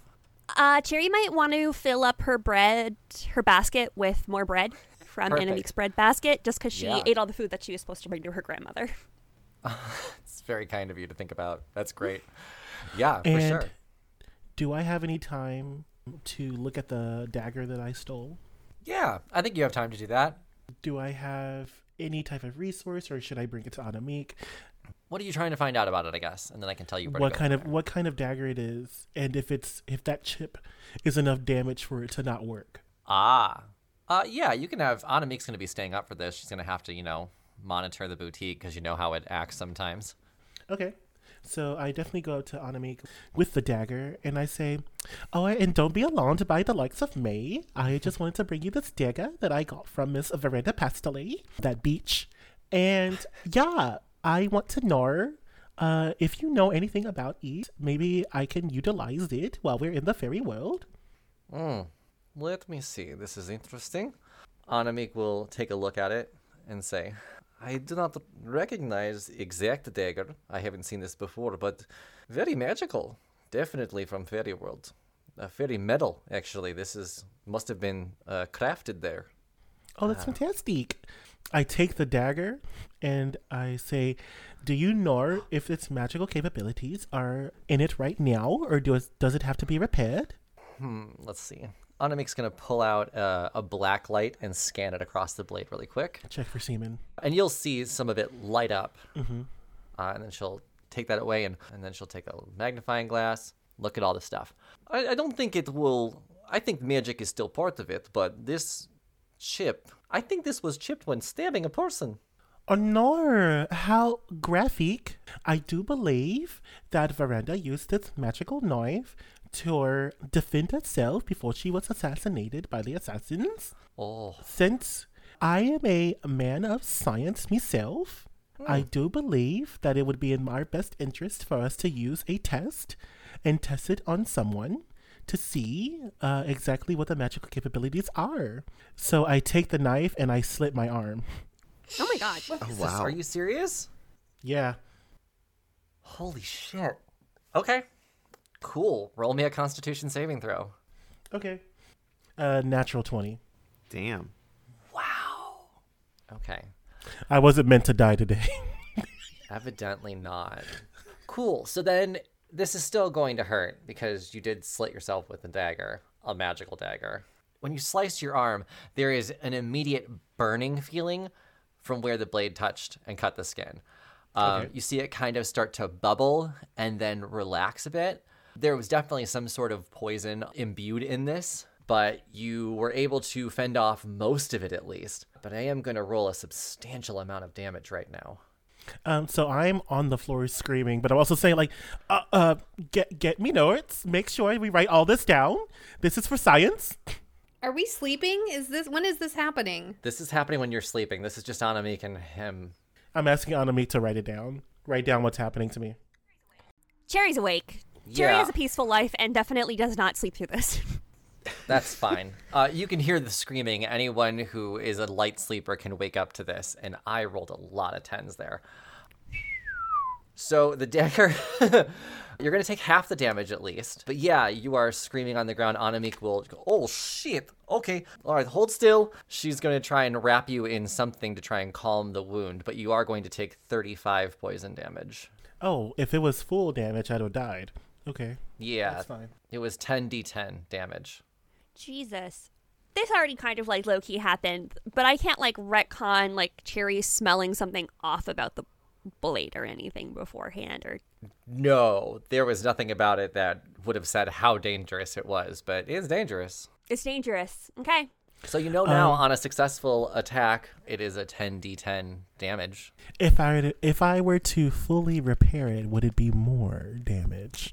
Uh, Cherry might want to fill up her bread, her basket with more bread from Perfect. Anamik's bread basket, just because she Yeah. ate all the food that she was supposed to bring to her grandmother. It's very kind of you to think about. That's great. Yeah, for And sure. do I have any time to look at the dagger that I stole? Yeah, I think you have time to do that. Do I have any type of resource, or should I bring it to Anamik? What are you trying to find out about it, I guess? And then I can tell you What kind of there. what kind of dagger it is, and if it's if that chip is enough damage for it to not work? Ah. Uh, yeah, you can have. Anamik's going to be staying up for this. She's going to have to, you know, monitor the boutique because you know how it acts sometimes. Okay. So I definitely go up to Anamik with the dagger and I say, Oh, and don't be alarmed by the likes of me. I just wanted to bring you this dagger that I got from Miss Verena Pastele, that beach. And yeah, I want to know uh, if you know anything about it. Maybe I can utilize it while we're in the fairy world. Hmm. Let me see. This is interesting. Anamik will take a look at it and say, I do not recognize exact dagger. I haven't seen this before, but very magical. Definitely from fairy world. A fairy metal, actually. This is must have been uh, crafted there. Oh, that's fantastic. I take the dagger and I say, Do you know if its magical capabilities are in it right now, or does, does it have to be repaired? Hmm, let's see. Anamik's gonna pull out uh, a black light and scan it across the blade really quick, Check for semen. and you'll see some of it light up. Uh, and then she'll take that away, and, and then she'll take a magnifying glass, look at all the stuff. I, I don't think it will. I think magic is still part of it, but this chip, I think this was chipped when stabbing a person. Oh no, how graphic. I do believe that Veranda used its magical knife to defend herself before she was assassinated by the assassins. Oh, Since I am a man of science myself, I hmm. do believe that it would be in my best interest for us to use a test and test it on someone to see uh, exactly what the magical capabilities are. So I take the knife and I slit my arm. Oh my god. Oh, This- wow. Are you serious? Yeah. Holy shit. Okay. Cool. Roll me a constitution saving throw. Okay. Uh, natural 20. Damn. Wow. Okay. I wasn't meant to die today. Evidently not. Cool. So then this is still going to hurt because you did slit yourself with a dagger, a magical dagger. When you slice your arm, there is an immediate burning feeling from where the blade touched and cut the skin. Um, You see it kind of start to bubble and then relax a bit. There was definitely some sort of poison imbued in this, but you were able to fend off most of it at least. But I am going to roll a substantial amount of damage right now. Um, so I'm on the floor screaming, but I'm also saying like, uh, uh, get get me notes. Make sure we write all this down. This is for science. Are we sleeping? Is this when is this happening? This is happening when you're sleeping. This is just Anamik and him. I'm asking Anami to write it down. Write down what's happening to me. Cherry's awake. Cherry has a peaceful life and definitely does not sleep through this. That's fine. Uh, you can hear the screaming. Anyone who is a light sleeper can wake up to this, and I rolled a lot of tens there. So the dagger, you're gonna take half the damage at least. But yeah, you are screaming on the ground. Anamik will go, oh shit, okay. All right, hold still. She's gonna try and wrap you in something to try and calm the wound, but you are going to take 35 poison damage. Oh, if it was full damage, I'd have died. Okay, Yeah, that's fine. it was 10d10 damage. Jesus. This already kind of like low key happened, but I can't like retcon like Cherry smelling something off about the blade or anything beforehand or No, there was nothing about it that would have said how dangerous it was, but it is dangerous. it's dangerous. Okay. So you know now um, on a successful attack, it is a 10d10 damage. If I were to, if I were to fully repair it, would it be more damage?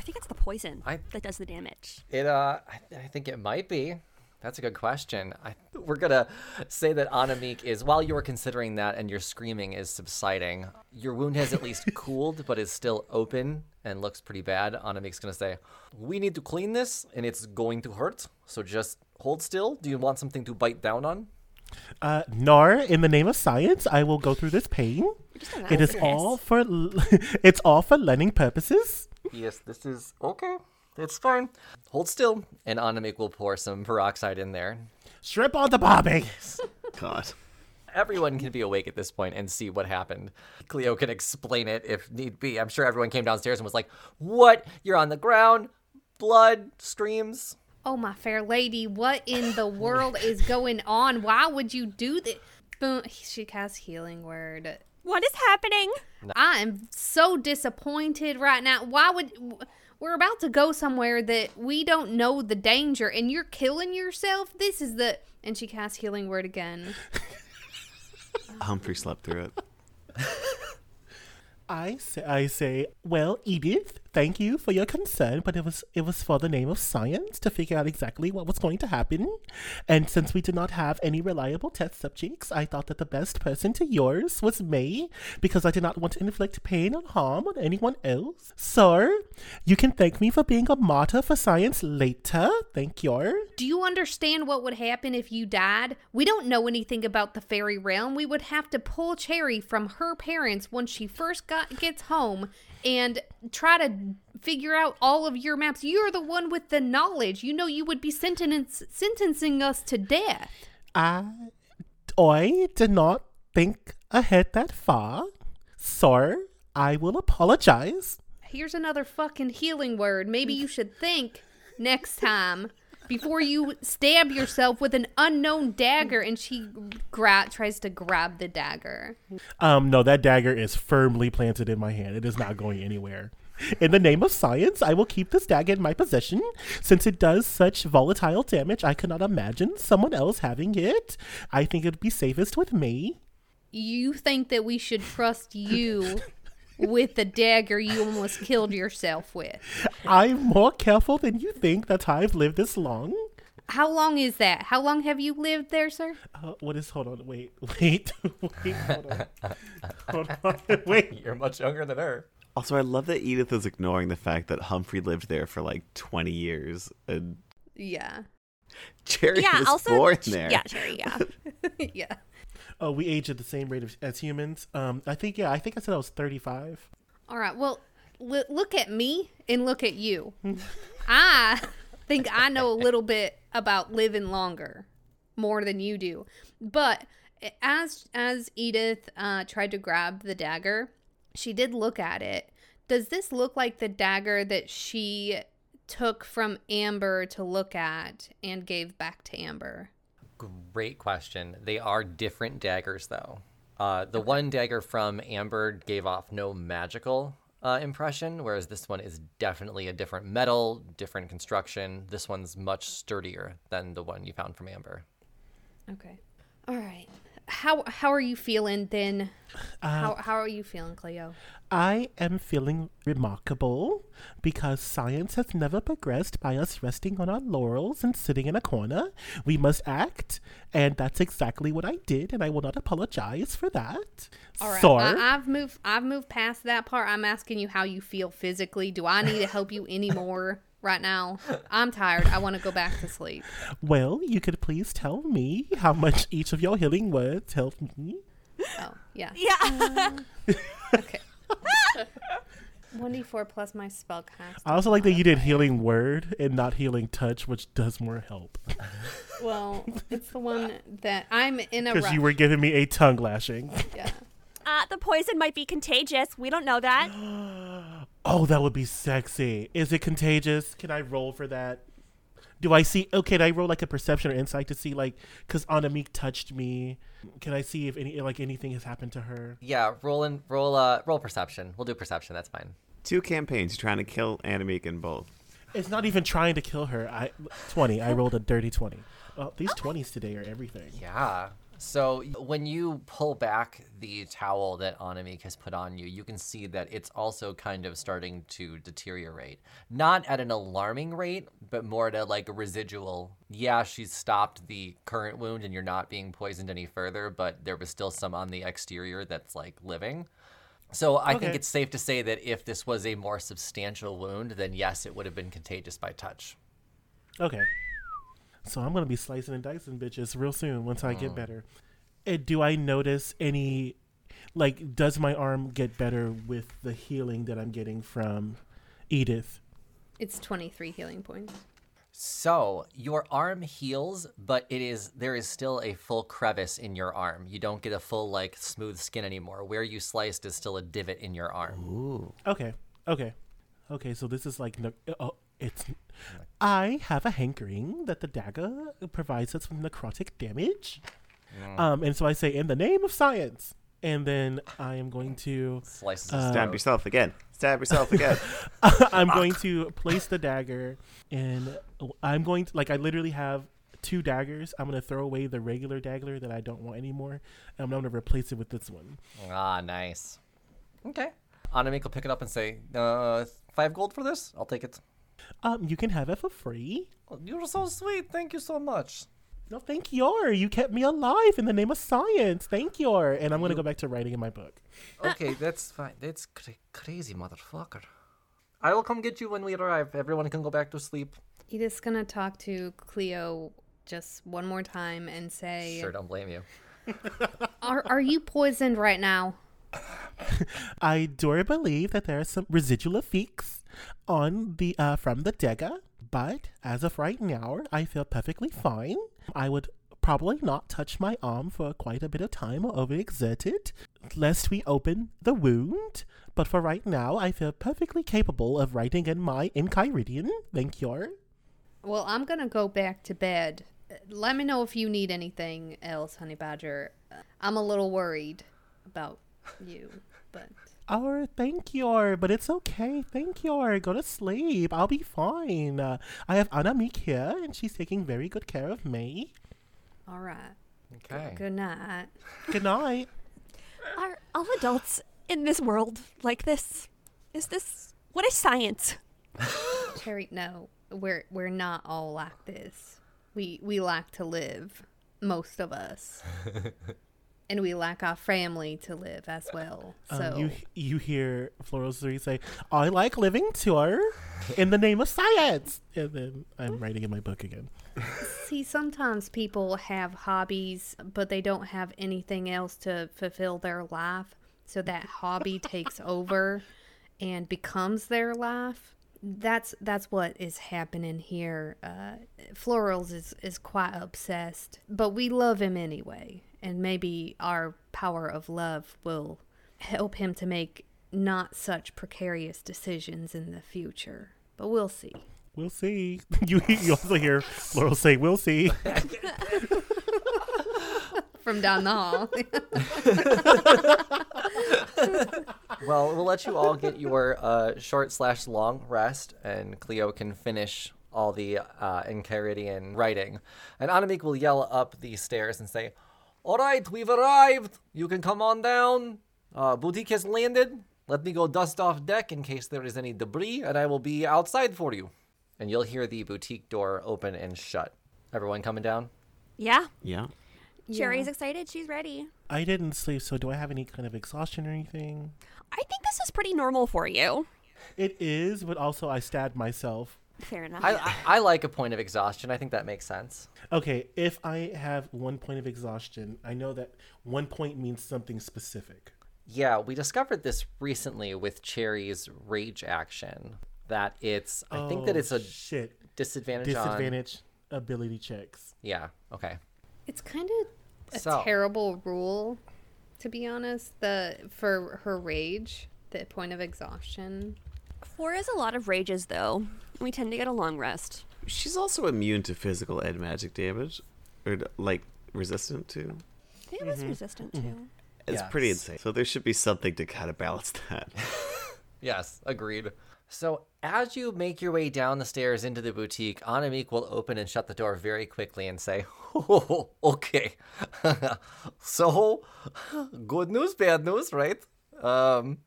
I think it's the poison I- that does the damage. It uh I, I think it might be. That's a good question. I, we're gonna say that Anamik is while you are considering that and your screaming is subsiding, your wound has at least cooled but is still open and looks pretty bad. Anamik's gonna say, "We need to clean this and it's going to hurt. So just hold still. Do you want something to bite down on?" Uh, nor in the name of science, I will go through this pain. It is all for l- it's all for learning purposes. Yes, this is okay. It's fine. Hold still, and Anamik will pour some peroxide in there. Strip on the barbie. God. Everyone can be awake at this point and see what happened. Cleo can explain it if need be. I'm sure everyone came downstairs and was like, What? You're on the ground? Blood? Screams? Oh my fair lady, what in the world is going on? Why would you do this? Boom. She casts healing word. What is happening? I am so disappointed right now. Why would we're about to go somewhere that we don't know the danger and you're killing yourself? This is the and she casts healing word again. Humphrey slept through it. I say, I say, well, Edith, thank you for your concern, but it was it was for the name of science to figure out exactly what was going to happen. And since we did not have any reliable test subjects, I thought that the best person to yours was me, because I did not want to inflict pain or harm on anyone else. Sir, you can thank me for being a martyr for science later. Thank you. Do you understand what would happen if you died? We don't know anything about the fairy realm. We would have to pull Cherry from her parents when she first got gets home and try to figure out all of your maps. You're the one with the knowledge. You know you would be sentence- sentencing us to death. I, I did not think ahead that far. Sir, I will apologize. Here's another fucking healing word. Maybe you should think next time. Before you stab yourself with an unknown dagger. And she gra- tries to grab the dagger. Um, no, that dagger is firmly planted in my hand. It is not going anywhere. In the name of science, I will keep this dagger in my possession. Since it does such volatile damage, I cannot imagine someone else having it. I think it would be safest with me. You think that we should trust you with the dagger you almost killed yourself with? I'm more careful than you think. That's how I've lived this long. How long is that? How long have you lived there, sir? Uh, what is? Hold on. Wait. Wait. wait. Hold on. Hold on. Wait. You're much younger than her. Also, I love that Edith is ignoring the fact that Humphrey lived there for like 20 years and Yeah. Cherry yeah, was also born there. Yeah, Cherry, yeah. yeah. Oh, we age at the same rate of, as humans. Um, I think. Yeah, I think I said I was 35. All right. Well, l- look at me and look at you. I think I know a little bit about living longer, more than you do. But as as Edith uh, tried to grab the dagger, she did look at it. Does this look like the dagger that she took from Amber to look at and gave back to Amber? Great question. They are different daggers, though. Uh, the one dagger from Amber gave off no magical uh, impression, whereas this one is definitely a different metal, different construction. This one's much sturdier than the one you found from Amber. Okay. All right. How how are you feeling then? how uh, how are you feeling, Cleo? I am feeling remarkable because science has never progressed by us resting on our laurels and sitting in a corner. We must act, and that's exactly what I did, and I will not apologize for that. All right. Sir, I, I've moved I've moved past that part. I'm asking you how you feel physically. Do I need to help you anymore right now? I'm tired. I want to go back to sleep. well, you could please tell me how much each of your healing words helped me. Oh, yeah. Yeah. Okay. 1d4 plus my spell cast. I also like that you did healing word and not healing touch, which does more help. Well, it's the one that I'm in a Because you were giving me a tongue lashing. yeah. uh, the poison might be contagious. We don't know that. Oh, that would be sexy. Is it contagious? Can I roll for that? Do I see? Okay, can I roll like a perception or insight to see like because Anamik touched me? Can I see if any like anything has happened to her? Yeah, roll and roll uh, roll perception. We'll do perception. That's fine. Two campaigns. You're trying to kill Anamik in both. It's not even trying to kill her. I twenty. I rolled a dirty twenty. Oh, these twenties today are everything. Yeah. So when you pull back the towel that Anamik has put on you, you can see that it's also kind of starting to deteriorate. Not at an alarming rate, but more at a like a residual. Yeah, she's stopped the current wound and you're not being poisoned any further, but there was still some on the exterior that's like living. So I think it's safe to say that if this was a more substantial wound, then yes, it would have been contagious by touch. Okay. So I'm gonna be slicing and dicing bitches real soon once I get mm. better. And do I notice any, like, does my arm get better with the healing that I'm getting from Edith? It's 23 healing points. So your arm heals, but it is there is still a full crevice in your arm. You don't get a full like smooth skin anymore. Where you sliced is still a divot in your arm. Ooh. Okay. Okay. Okay. So this is like ne- uh, oh, it's. Oh I have a hankering that the dagger provides us with necrotic damage. Um, and so I say, in the name of science, and then I am going to, slice Uh, Stab yourself again. Stab yourself again. I'm going to place the dagger, and I'm going to like I literally have two daggers. I'm gonna throw away the regular dagger that I don't want anymore, and I'm gonna replace it with this one. ah, nice. Okay. Anamik will pick it up and say, uh, five gold for this? I'll take it. Um, you can have it for free. You're so sweet. Thank you so much. No, thank you. You kept me alive in the name of science. Thank you. And I'm gonna go back to writing in my book. Okay, that's fine. That's cra- crazy, motherfucker. I will come get you when we arrive. Everyone can go back to sleep. Edith's gonna talk to Cleo just one more time and say, Sure, don't blame you. "Are are you poisoned right now?" I do believe that there are some residual effects on the uh, from the dagger, but as of right now, I feel perfectly fine. I would probably not touch my arm for quite a bit of time or overexert it, lest we open the wound. But for right now, I feel perfectly capable of writing in my Enchiridion. Thank you. Well, I'm gonna go back to bed. Let me know if you need anything else, Honey Badger. I'm a little worried about you, but Oh, thank you, but it's okay. Thank you. Go to sleep. I'll be fine. Uh, I have Anamik here, and she's taking very good care of me. all right. Okay. Good night. Good night. Are all adults in this world like this? Is this what is science? Cherry, no, we're we're not all like this. We we like to live, most of us, and we lack our family to live as well. So Um, you you hear Floral Three say, "I like living tour in the name of science," and then I'm writing in my book again. see, sometimes people have hobbies, but they don't have anything else to fulfill their life. So that hobby takes over and becomes their life. That's that's what is happening here. Uh, Florals is is quite obsessed, but we love him anyway, and maybe our power of love will help him to make not such precarious decisions in the future. But we'll see. We'll see. You you also hear Floral say, "We'll see." From down the hall. Well, we'll let you all get your uh, short slash long rest, and Cleo can finish all the uh, Enchiridion writing. And Anamik will yell up the stairs and say, All right, we've arrived. You can come on down. Uh, boutique has landed. Let me go dust off deck in case there is any debris, and I will be outside for you. And you'll hear the boutique door open and shut. Everyone coming down? Yeah, Yeah. Cherry's excited. She's ready. I didn't sleep, so do I have any kind of exhaustion or anything? I think this is pretty normal for you. It is, but also I stabbed myself. Fair enough. I, I, I like a point of exhaustion. I think that makes sense. Okay, if I have one point of exhaustion, I know that one point means something specific. Yeah, we discovered this recently with Cherry's rage action. That it's, I think that Oh, it's a shit disadvantage, on. disadvantage ability checks. Yeah. Okay. It's kind of a So- terrible rule, to be honest. The for her rage, the point of exhaustion. Four is a lot of rages, though. We tend to get a long rest. She's also immune to physical and magic damage, or like resistant to. It was resistant too. It's pretty insane. So there should be something to kind of balance that. Yes, agreed. So as you make your way down the stairs into the boutique, Anamik will open and shut the door very quickly and say, "Oh, okay. so, good news, bad news, right? Um,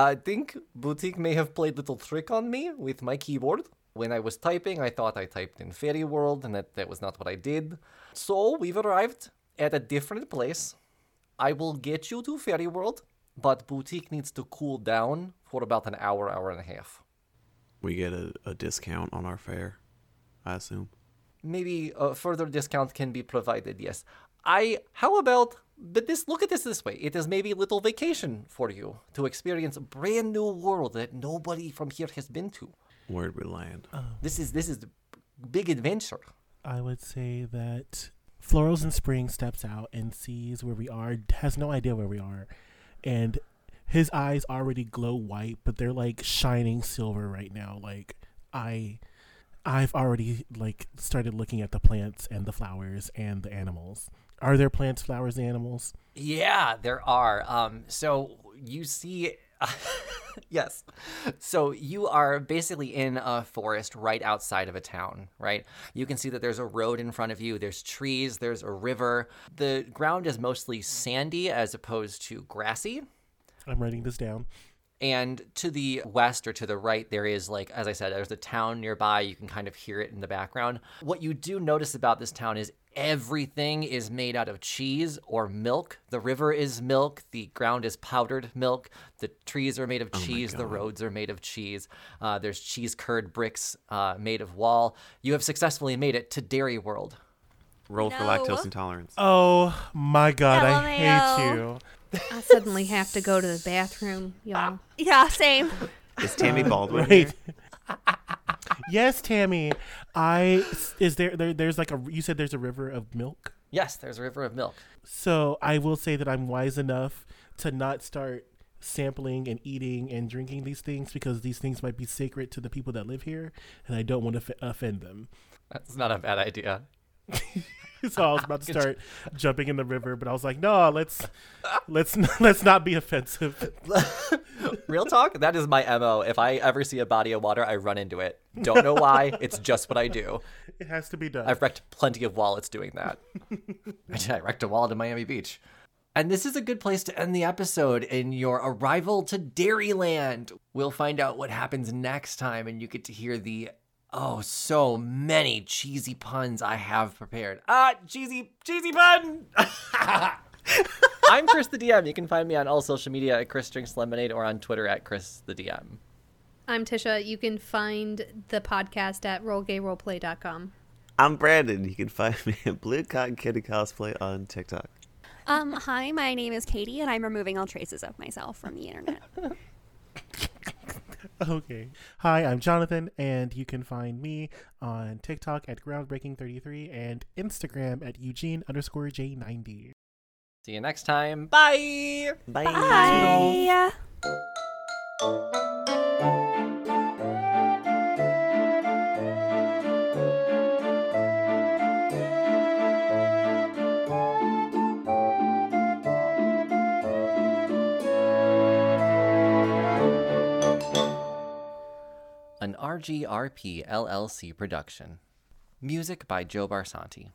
I think boutique may have played little trick on me with my keyboard. When I was typing, I thought I typed in Fairy World, and that that was not what I did. So we've arrived at a different place. I will get you to Fairy World, but Boutique needs to cool down for about an hour, hour and a half. we get a, a discount on our fare, I assume. Maybe a further discount can be provided, yes. I, how about, but this, look at this this way. It is maybe a little vacation for you to experience a brand new world that nobody from here has been to. Where'd we land? Um, this is, this is the big adventure. I would say that Florals in Spring steps out and sees where we are, has no idea where we are, and his eyes already glow white, but they're like shining silver right now. Like I, I've already like started looking at the plants and the flowers and the animals. Are there plants, flowers, animals? Yeah, there are. Um, so you see, yes. So you are basically in a forest right outside of a town, right? You can see that there's a road in front of you. There's trees. There's a river. The ground is mostly sandy as opposed to grassy. I'm writing this down. And to the west or to the right, there is, like, as I said, there's a town nearby. You can kind of hear it in the background. What you do notice about this town is everything is made out of cheese or milk. The river is milk. The ground is powdered milk. The trees are made of cheese. The roads are made of cheese. Uh, there's cheese curd bricks uh, made of wall. You have successfully made it to Dairy World. Roll for lactose intolerance. Oh my god, I LMAO. hate you. I suddenly have to go to the bathroom, y'all. Yeah, same. Is Tammy Baldwin Wait. here? yes, Tammy. I is there, there. There's like a. You said there's a river of milk. Yes, there's a river of milk. So I will say that I'm wise enough to not start sampling and eating and drinking these things because these things might be sacred to the people that live here, and I don't want to f- offend them. That's not a bad idea. so I was about to start jumping in the river, but I was like, no, let's let's let's not be offensive. Real talk, that is my MO. If I ever see a body of water, I run into it. Don't know why, it's just what I do. It has to be done. I've wrecked plenty of wallets doing that. I wrecked a wallet in Miami Beach. And this is a good place to end the episode in your arrival to Dairyland. We'll find out what happens next time, and you get to hear the oh, so many cheesy puns I have prepared. Ah, cheesy, cheesy pun! I'm Chris the DM. You can find me on all social media at Chris Drinks Lemonade or on Twitter at Chris the DM. I'm Tisha. You can find the podcast at rollgayroleplay.com. I'm Brandon. You can find me at Blue Cotton Kitty Cosplay on TikTok. Um, hi, my name is Katie, and I'm removing all traces of myself from the internet. Okay. Hi, I'm Jonathan, and you can find me on TikTok at Groundbreaking33 and Instagram at Eugene underscore J90. See you next time. Bye! Bye. Bye. An RGRP LLC production. Music by Joe Barsanti.